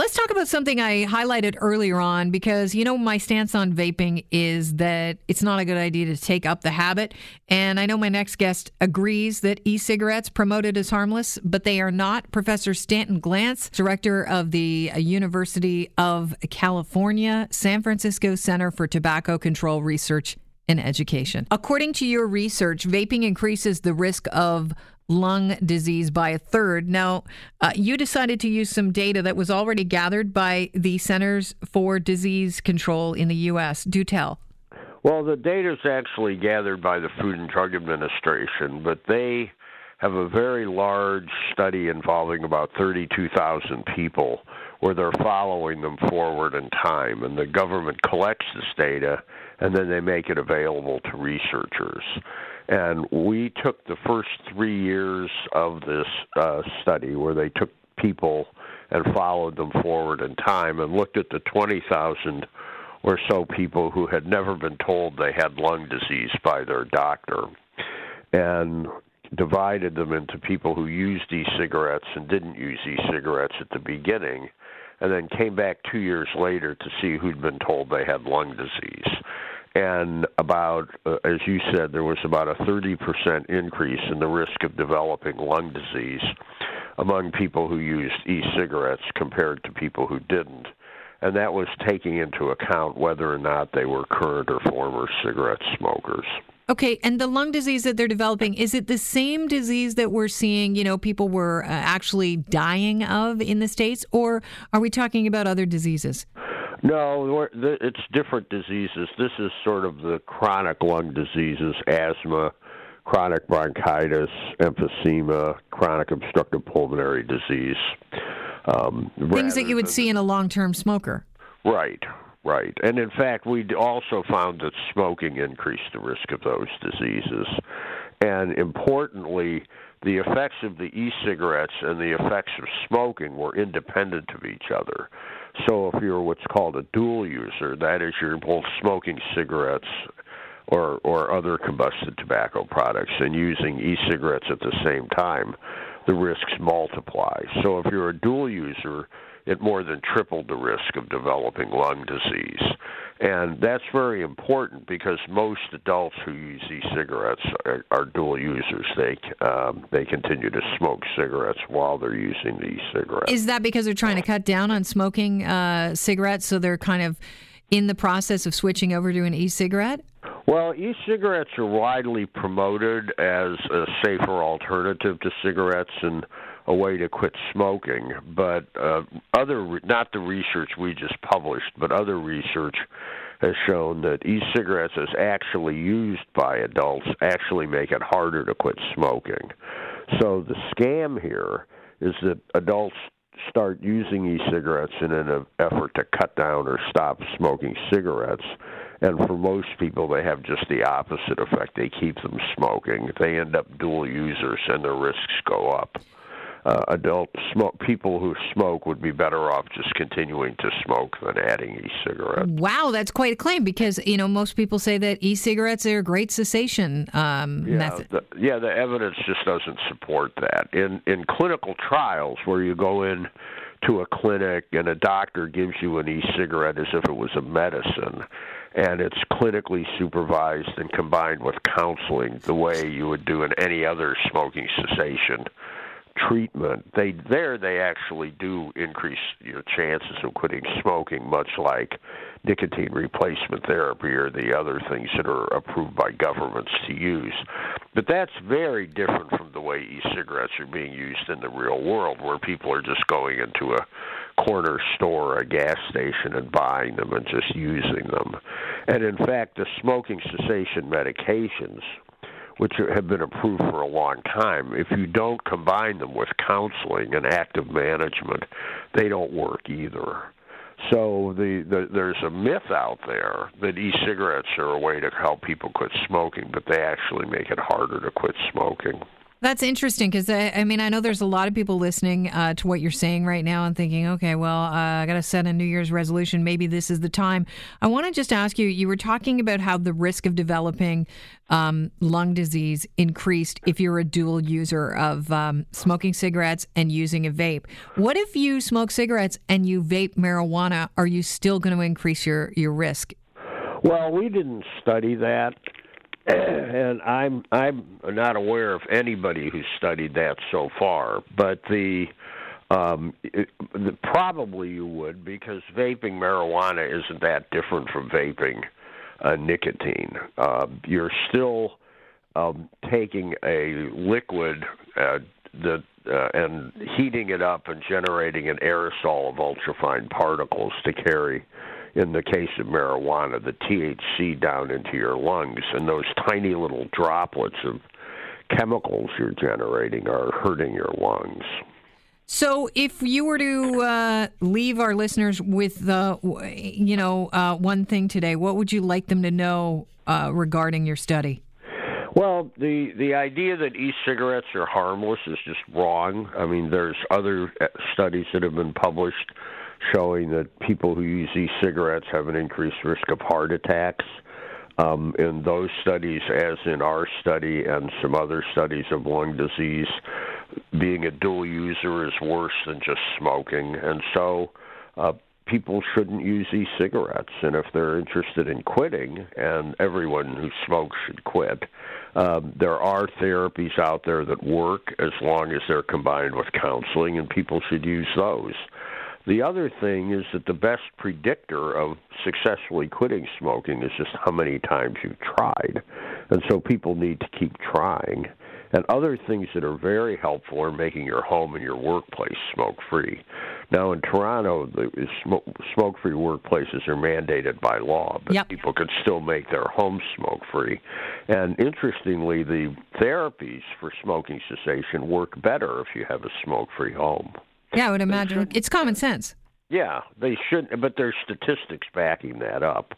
Let's talk about something I highlighted earlier on because, you know, my stance on vaping is that it's not a good idea to take up the habit. And I know my next guest agrees that e cigarettes promoted as harmless, but they are not. Professor Stanton Glantz, director of the University of California, San Francisco Center for Tobacco Control Research and Education. According to your research, vaping increases the risk of lung disease by a third. Now, uh, you decided to use some data that was already gathered by the Centers for Disease Control in the U.S. Do tell. Well, the data is actually gathered by the Food and Drug Administration, but they have a very large study involving about 32,000 people where they're following them forward in time. And the government collects this data and then they make it available to researchers. And we took the first three years of this uh, study where they took people and followed them forward in time and looked at the 20,000 or so people who had never been told they had lung disease by their doctor and divided them into people who used e cigarettes and didn't use e cigarettes at the beginning, and then came back two years later to see who'd been told they had lung disease and about, uh, as you said, there was about a 30% increase in the risk of developing lung disease among people who used e cigarettes compared to people who didn't. And that was taking into account whether or not they were current or former cigarette smokers. Okay, and the lung disease that they're developing, is it the same disease that we're seeing, you know, people were uh, actually dying of in the States, or are we talking about other diseases? No, it's different diseases. This is sort of the chronic lung diseases, asthma, chronic bronchitis, emphysema, chronic obstructive pulmonary disease. Um, Things that you would see in a long term smoker. Right, right. And in fact, we also found that smoking increased the risk of those diseases. And importantly, the effects of the e cigarettes and the effects of smoking were independent of each other. So if you're what's called a dual user, that is you're both smoking cigarettes or or other combusted tobacco products and using e-cigarettes at the same time, the risks multiply. So if you're a dual user, it more than tripled the risk of developing lung disease. And that's very important because most adults who use e-cigarettes are, are dual users. They um, they continue to smoke cigarettes while they're using the e-cigarettes. Is that because they're trying to cut down on smoking uh, cigarettes, so they're kind of in the process of switching over to an e-cigarette? Well, e-cigarettes are widely promoted as a safer alternative to cigarettes and a way to quit smoking. But uh, other, not the research we just published, but other research has shown that e-cigarettes, as actually used by adults, actually make it harder to quit smoking. So the scam here is that adults start using e-cigarettes in an effort to cut down or stop smoking cigarettes. And for most people, they have just the opposite effect. They keep them smoking. They end up dual users, and their risks go up uh, adult smoke people who smoke would be better off just continuing to smoke than adding e-cigarettes. Wow, that's quite a claim because you know most people say that e-cigarettes are a great cessation um, yeah, method. The, yeah, the evidence just doesn't support that. In in clinical trials where you go in to a clinic and a doctor gives you an e-cigarette as if it was a medicine and it's clinically supervised and combined with counseling the way you would do in any other smoking cessation treatment, they there they actually do increase your chances of quitting smoking, much like nicotine replacement therapy or the other things that are approved by governments to use. But that's very different from the way e-cigarettes are being used in the real world, where people are just going into a corner store, a gas station, and buying them and just using them. And in fact, the smoking cessation medications which have been approved for a long time, if you don't combine them with counseling and active management, they don't work either. So the, the there's a myth out there that e-cigarettes are a way to help people quit smoking, but they actually make it harder to quit smoking. That's interesting because I, I, mean I know there's a lot of people listening uh, to what you're saying right now and thinking, okay, well, uh, I got to set a New Year's resolution. Maybe this is the time. I want to just ask you. You were talking about how the risk of developing um, lung disease increased if you're a dual user of um, smoking cigarettes and using a vape. What if you smoke cigarettes and you vape marijuana? Are you still going to increase your your risk? Well, we didn't study that. and I'm I'm not aware of anybody who's studied that so far. But the um, it, the, probably you would because vaping marijuana isn't that different from vaping uh, nicotine. Uh, you're still um, taking a liquid uh, that uh, and heating it up and generating an aerosol of ultrafine particles to carry in the case of marijuana, the THC down into your lungs, and those tiny little droplets of chemicals you're generating are hurting your lungs. So, if you were to uh, leave our listeners with the, you know, uh, one thing today, what would you like them to know uh, regarding your study? Well, the the idea that e-cigarettes are harmless is just wrong. I mean, there's other uh, studies that have been published showing that people who use e-cigarettes have an increased risk of heart attacks. Um, in those studies, as in our study and some other studies of lung disease, being a dual user is worse than just smoking, and so uh, people shouldn't use e-cigarettes. And if they're interested in quitting, and everyone who smokes should quit, um, there are therapies out there that work as long as they're combined with counseling, and people should use those. The other thing is that the best predictor of successfully quitting smoking is just how many times you've tried. And so people need to keep trying. And other things that are very helpful are making your home and your workplace smoke free. Now, in Toronto, the smoke free workplaces are mandated by law, but yep. people can still make their homes smoke free. And interestingly, the therapies for smoking cessation work better if you have a smoke free home. Yeah, I would imagine. It's common sense. Yeah, they should, but there's statistics backing that up,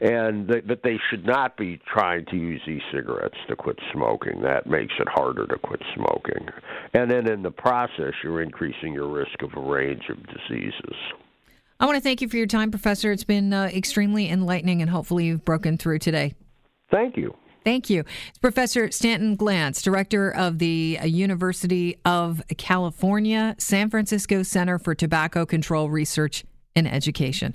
and they, but they should not be trying to use e-cigarettes to quit smoking. That makes it harder to quit smoking, and then in the process, you're increasing your risk of a range of diseases. I want to thank you for your time, Professor. It's been uh, extremely enlightening, and hopefully, you've broken through today. Thank you. Thank you. It's Professor Stanton Glantz, director of the uh, University of California, San Francisco Center for Tobacco Control Research and Education.